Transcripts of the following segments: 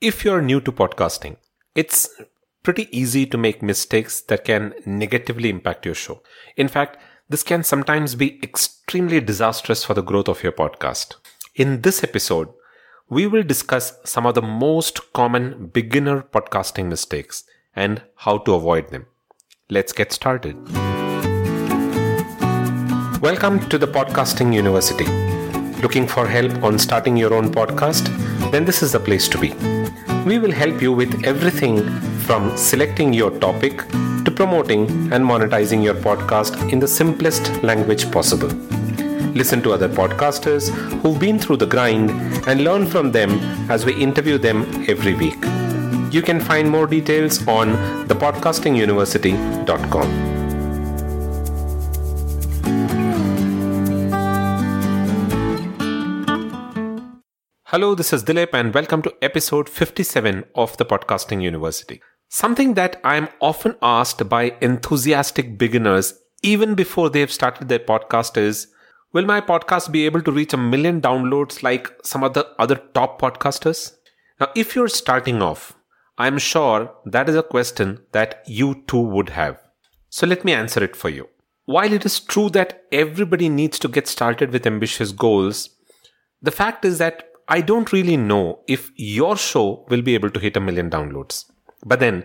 If you're new to podcasting, it's pretty easy to make mistakes that can negatively impact your show. In fact, this can sometimes be extremely disastrous for the growth of your podcast. In this episode, we will discuss some of the most common beginner podcasting mistakes and how to avoid them. Let's get started. Welcome to the Podcasting University. Looking for help on starting your own podcast? Then this is the place to be. We will help you with everything from selecting your topic to promoting and monetizing your podcast in the simplest language possible. Listen to other podcasters who've been through the grind and learn from them as we interview them every week. You can find more details on thepodcastinguniversity.com. Hello, this is Dilip, and welcome to episode 57 of the Podcasting University. Something that I'm often asked by enthusiastic beginners, even before they've started their podcast, is Will my podcast be able to reach a million downloads like some of the other top podcasters? Now, if you're starting off, I'm sure that is a question that you too would have. So let me answer it for you. While it is true that everybody needs to get started with ambitious goals, the fact is that I don't really know if your show will be able to hit a million downloads. But then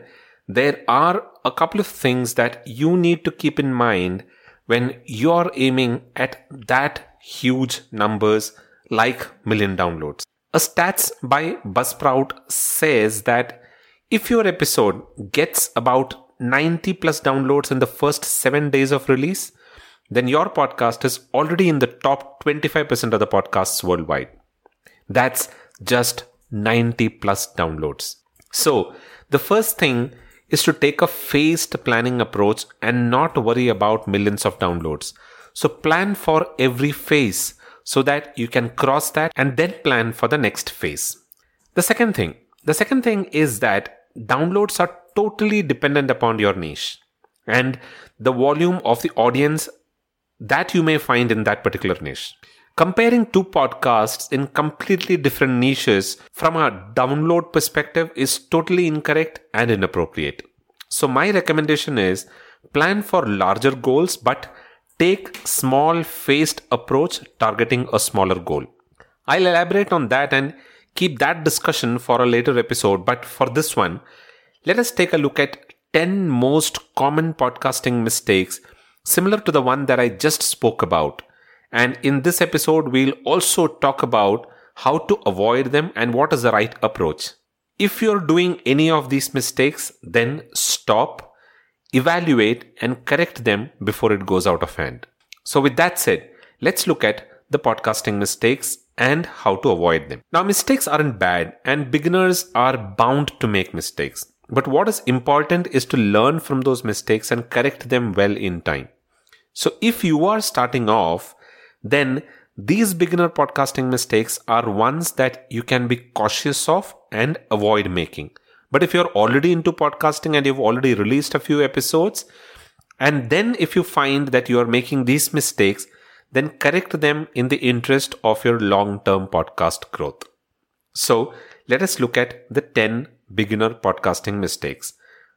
there are a couple of things that you need to keep in mind when you're aiming at that huge numbers like million downloads. A stats by Buzzsprout says that if your episode gets about 90 plus downloads in the first 7 days of release, then your podcast is already in the top 25% of the podcasts worldwide. That's just 90 plus downloads. So, the first thing is to take a phased planning approach and not worry about millions of downloads. So, plan for every phase so that you can cross that and then plan for the next phase. The second thing, the second thing is that downloads are totally dependent upon your niche and the volume of the audience that you may find in that particular niche. Comparing two podcasts in completely different niches from a download perspective is totally incorrect and inappropriate. So my recommendation is plan for larger goals but take small phased approach targeting a smaller goal. I'll elaborate on that and keep that discussion for a later episode but for this one let us take a look at 10 most common podcasting mistakes similar to the one that I just spoke about and in this episode, we'll also talk about how to avoid them and what is the right approach. If you're doing any of these mistakes, then stop, evaluate, and correct them before it goes out of hand. So, with that said, let's look at the podcasting mistakes and how to avoid them. Now, mistakes aren't bad, and beginners are bound to make mistakes. But what is important is to learn from those mistakes and correct them well in time. So, if you are starting off, then these beginner podcasting mistakes are ones that you can be cautious of and avoid making. But if you're already into podcasting and you've already released a few episodes, and then if you find that you are making these mistakes, then correct them in the interest of your long term podcast growth. So let us look at the 10 beginner podcasting mistakes.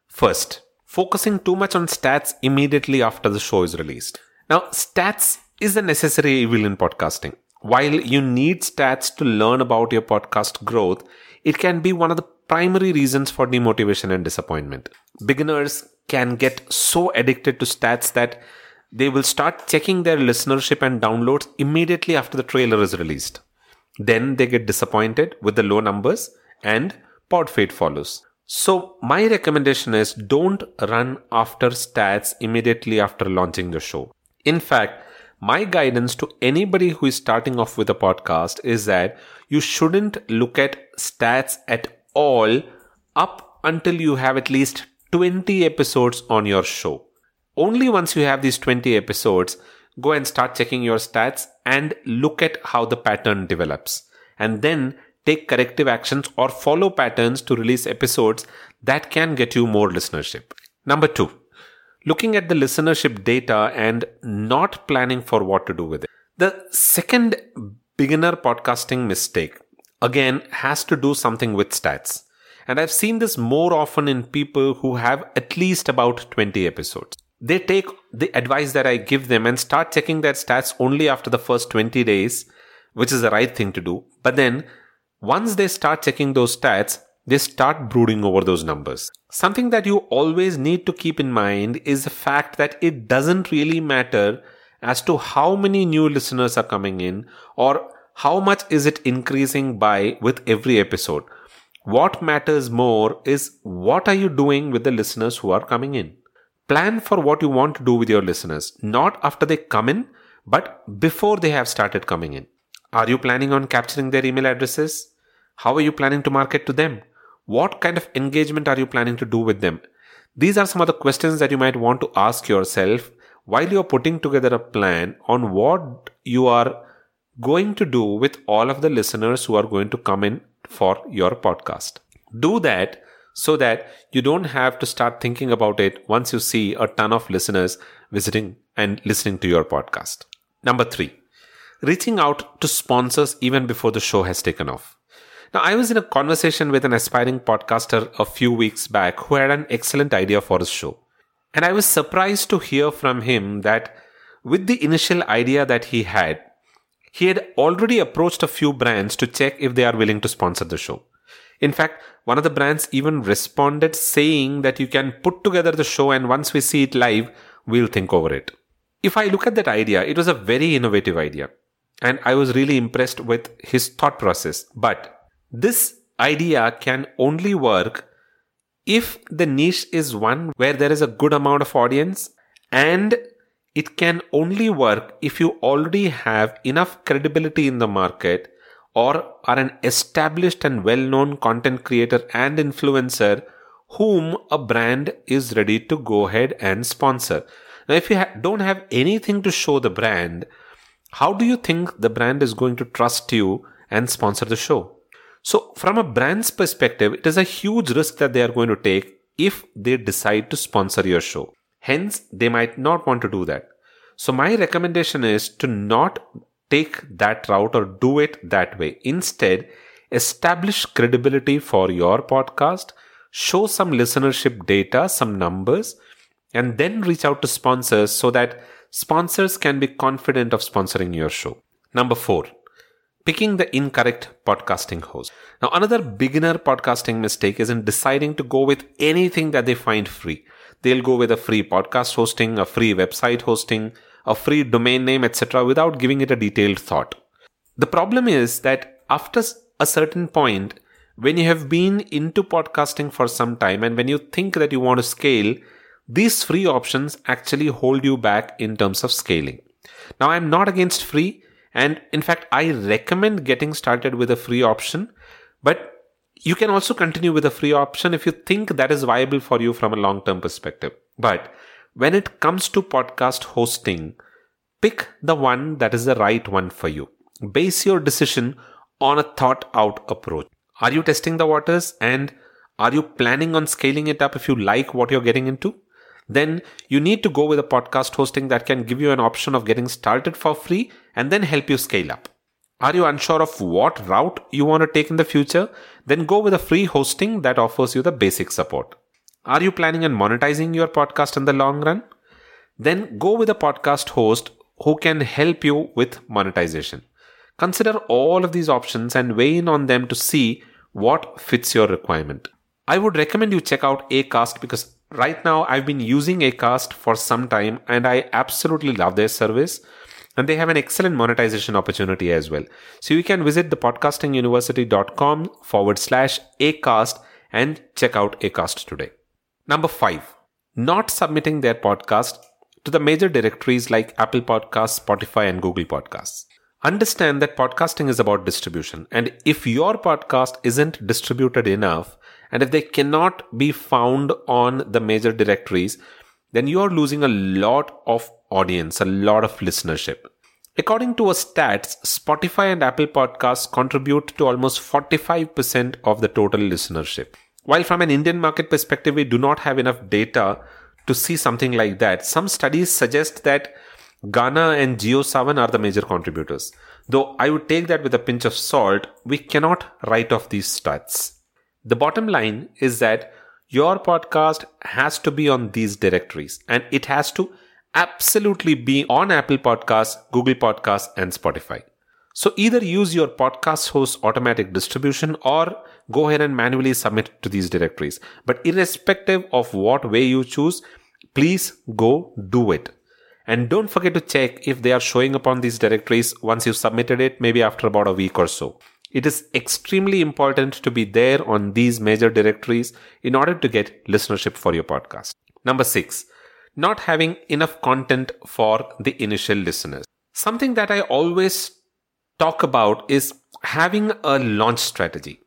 First, focusing too much on stats immediately after the show is released. Now, stats is a necessary evil in podcasting. While you need stats to learn about your podcast growth, it can be one of the primary reasons for demotivation and disappointment. Beginners can get so addicted to stats that they will start checking their listenership and downloads immediately after the trailer is released. Then they get disappointed with the low numbers and pod fade follows. So my recommendation is don't run after stats immediately after launching the show. In fact, my guidance to anybody who is starting off with a podcast is that you shouldn't look at stats at all up until you have at least 20 episodes on your show. Only once you have these 20 episodes, go and start checking your stats and look at how the pattern develops. And then take corrective actions or follow patterns to release episodes that can get you more listenership. Number two, looking at the listenership data and not planning for what to do with it. The second beginner podcasting mistake again has to do something with stats. And I've seen this more often in people who have at least about 20 episodes. They take the advice that I give them and start checking their stats only after the first 20 days, which is the right thing to do. But then once they start checking those stats, they start brooding over those numbers. Something that you always need to keep in mind is the fact that it doesn't really matter as to how many new listeners are coming in or how much is it increasing by with every episode. What matters more is what are you doing with the listeners who are coming in. Plan for what you want to do with your listeners, not after they come in, but before they have started coming in. Are you planning on capturing their email addresses? How are you planning to market to them? What kind of engagement are you planning to do with them? These are some of the questions that you might want to ask yourself while you're putting together a plan on what you are going to do with all of the listeners who are going to come in for your podcast. Do that so that you don't have to start thinking about it once you see a ton of listeners visiting and listening to your podcast. Number three, reaching out to sponsors even before the show has taken off. Now, I was in a conversation with an aspiring podcaster a few weeks back who had an excellent idea for his show. And I was surprised to hear from him that with the initial idea that he had, he had already approached a few brands to check if they are willing to sponsor the show. In fact, one of the brands even responded saying that you can put together the show and once we see it live, we'll think over it. If I look at that idea, it was a very innovative idea. And I was really impressed with his thought process. But this idea can only work if the niche is one where there is a good amount of audience and it can only work if you already have enough credibility in the market or are an established and well known content creator and influencer whom a brand is ready to go ahead and sponsor. Now, if you ha- don't have anything to show the brand, how do you think the brand is going to trust you and sponsor the show? So, from a brand's perspective, it is a huge risk that they are going to take if they decide to sponsor your show. Hence, they might not want to do that. So, my recommendation is to not take that route or do it that way. Instead, establish credibility for your podcast, show some listenership data, some numbers, and then reach out to sponsors so that sponsors can be confident of sponsoring your show. Number four, picking the incorrect podcasting host. Now, another beginner podcasting mistake is in deciding to go with anything that they find free. They'll go with a free podcast hosting, a free website hosting, a free domain name, etc., without giving it a detailed thought. The problem is that after a certain point, when you have been into podcasting for some time and when you think that you want to scale, these free options actually hold you back in terms of scaling. Now, I'm not against free. And in fact, I recommend getting started with a free option, but you can also continue with a free option if you think that is viable for you from a long term perspective. But when it comes to podcast hosting, pick the one that is the right one for you. Base your decision on a thought out approach. Are you testing the waters and are you planning on scaling it up if you like what you're getting into? Then you need to go with a podcast hosting that can give you an option of getting started for free and then help you scale up. Are you unsure of what route you want to take in the future? Then go with a free hosting that offers you the basic support. Are you planning on monetizing your podcast in the long run? Then go with a podcast host who can help you with monetization. Consider all of these options and weigh in on them to see what fits your requirement. I would recommend you check out Acast because right now I've been using Acast for some time and I absolutely love their service. And they have an excellent monetization opportunity as well. So you can visit the podcastinguniversity.com forward slash Acast and check out Acast today. Number five, not submitting their podcast to the major directories like Apple Podcasts, Spotify, and Google Podcasts. Understand that podcasting is about distribution. And if your podcast isn't distributed enough, and if they cannot be found on the major directories, then you are losing a lot of audience, a lot of listenership. According to a stats, Spotify and Apple Podcasts contribute to almost 45% of the total listenership. While from an Indian market perspective, we do not have enough data to see something like that, some studies suggest that Gaana and JioSaavn are the major contributors. Though I would take that with a pinch of salt, we cannot write off these stats. The bottom line is that your podcast has to be on these directories and it has to absolutely be on Apple Podcasts, Google Podcasts, and Spotify. So either use your podcast host automatic distribution or go ahead and manually submit to these directories. But irrespective of what way you choose, please go do it. And don't forget to check if they are showing up on these directories once you've submitted it, maybe after about a week or so. It is extremely important to be there on these major directories in order to get listenership for your podcast. Number six, not having enough content for the initial listeners. Something that I always talk about is having a launch strategy.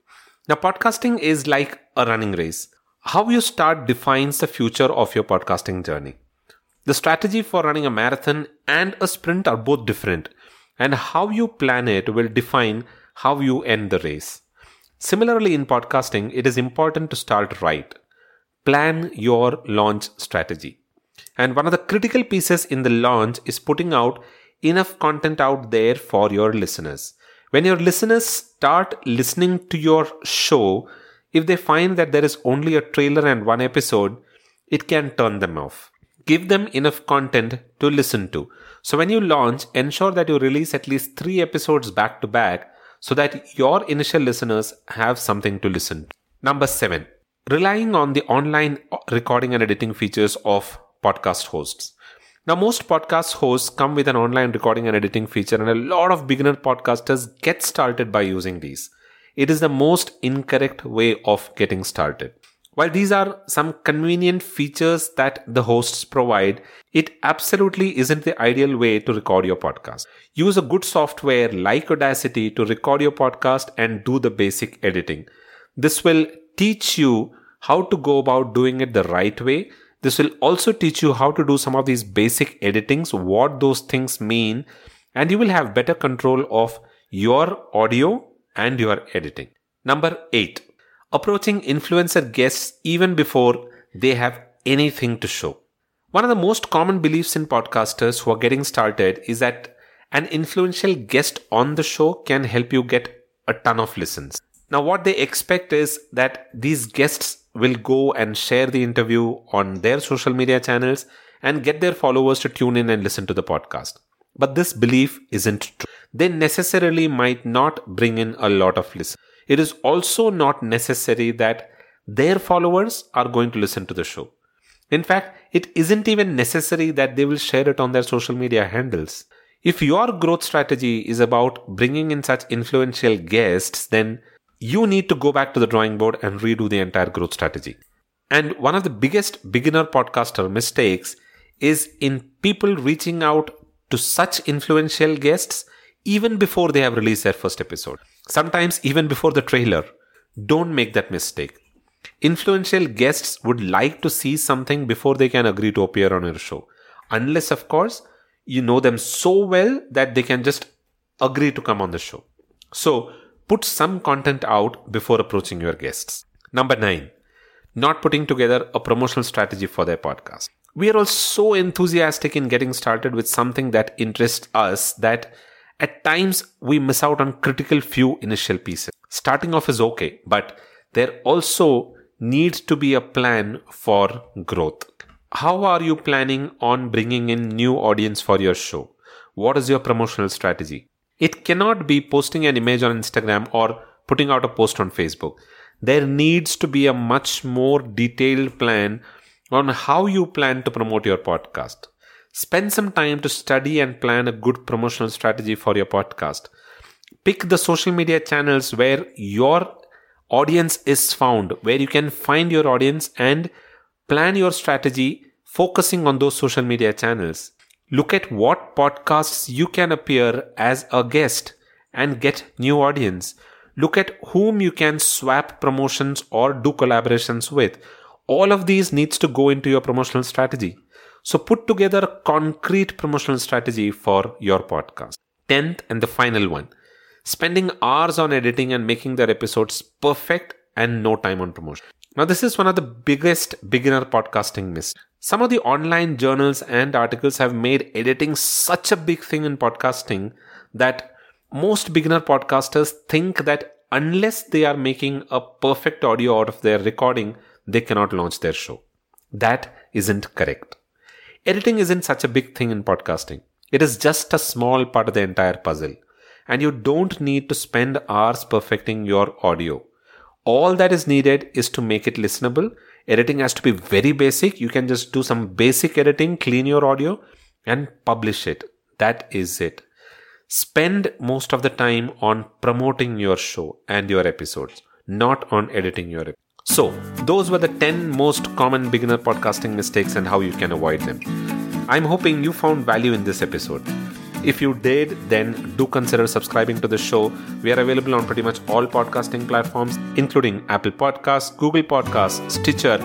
Now, podcasting is like a running race. How you start defines the future of your podcasting journey. The strategy for running a marathon and a sprint are both different, and how you plan it will define how you end the race. Similarly, in podcasting, it is important to start right. Plan your launch strategy. And one of the critical pieces in the launch is putting out enough content out there for your listeners. When your listeners start listening to your show, if they find that there is only a trailer and one episode, it can turn them off. Give them enough content to listen to. So when you launch, ensure that you release at least three episodes back to back so that your initial listeners have something to listen to. Number seven, relying on the online recording and editing features of podcast hosts. Now, most podcast hosts come with an online recording and editing feature, and a lot of beginner podcasters get started by using these. It is the most incorrect way of getting started. While these are some convenient features that the hosts provide, it absolutely isn't the ideal way to record your podcast. Use a good software like Audacity to record your podcast and do the basic editing. This will teach you how to go about doing it the right way this will also teach you how to do some of these basic editings, what those things mean, and you will have better control of your audio and your editing. Number eight, approaching influencer guests even before they have anything to show. One of the most common beliefs in podcasters who are getting started is that an influential guest on the show can help you get a ton of listens. Now, what they expect is that these guests will go and share the interview on their social media channels and get their followers to tune in and listen to the podcast. But this belief isn't true. They necessarily might not bring in a lot of listen. It is also not necessary that their followers are going to listen to the show. In fact, it isn't even necessary that they will share it on their social media handles. If your growth strategy is about bringing in such influential guests, then you need to go back to the drawing board and redo the entire growth strategy. And one of the biggest beginner podcaster mistakes is in people reaching out to such influential guests even before they have released their first episode. Sometimes even before the trailer. Don't make that mistake. Influential guests would like to see something before they can agree to appear on your show. Unless, of course, you know them so well that they can just agree to come on the show. So, Put some content out before approaching your guests. Number nine, not putting together a promotional strategy for their podcast. We are all so enthusiastic in getting started with something that interests us that at times we miss out on critical few initial pieces. Starting off is okay, but there also needs to be a plan for growth. How are you planning on bringing in new audience for your show? What is your promotional strategy? It cannot be posting an image on Instagram or putting out a post on Facebook. There needs to be a much more detailed plan on how you plan to promote your podcast. Spend some time to study and plan a good promotional strategy for your podcast. Pick the social media channels where your audience is found, where you can find your audience and plan your strategy focusing on those social media channels. Look at what podcasts you can appear as a guest and get new audience. Look at whom you can swap promotions or do collaborations with. All of these needs to go into your promotional strategy. So put together a concrete promotional strategy for your podcast. Tenth and the final one. Spending hours on editing and making their episodes perfect and no time on promotion. Now, this is one of the biggest beginner podcasting mistakes. Some of the online journals and articles have made editing such a big thing in podcasting that most beginner podcasters think that unless they are making a perfect audio out of their recording, they cannot launch their show. That isn't correct. Editing isn't such a big thing in podcasting. It is just a small part of the entire puzzle. And you don't need to spend hours perfecting your audio. All that is needed is to make it listenable. Editing has to be very basic. You can just do some basic editing, clean your audio, and publish it. That is it. Spend most of the time on promoting your show and your episodes, not on editing your episodes. So, those were the 10 most common beginner podcasting mistakes and how you can avoid them. I'm hoping you found value in this episode. If you did, then do consider subscribing to the show. We are available on pretty much all podcasting platforms, including Apple Podcasts, Google Podcasts, Stitcher,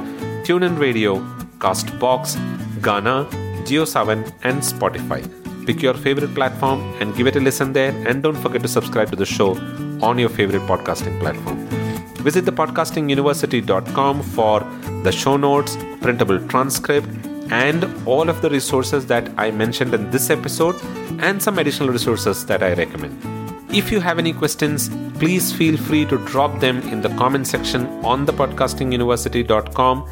TuneIn Radio, Castbox, Gaana, JioSaavn, and Spotify. Pick your favorite platform and give it a listen there. And don't forget to subscribe to the show on your favorite podcasting platform. Visit thepodcastinguniversity.com for the show notes, printable transcript, and all of the resources that I mentioned in this episode, and some additional resources that I recommend. If you have any questions, please feel free to drop them in the comment section on thepodcastinguniversity.com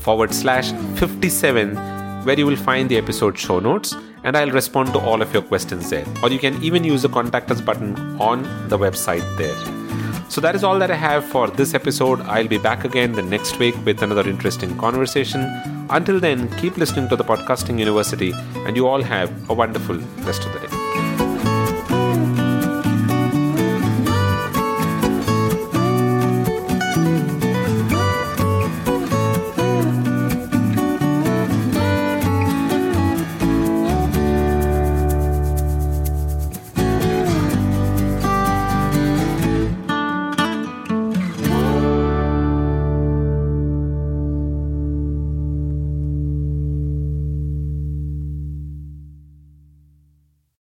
forward slash 57, where you will find the episode show notes, and I'll respond to all of your questions there. Or you can even use the contact us button on the website there. So that is all that I have for this episode. I'll be back again the next week with another interesting conversation. Until then, keep listening to the Podcasting University, and you all have a wonderful rest of the day.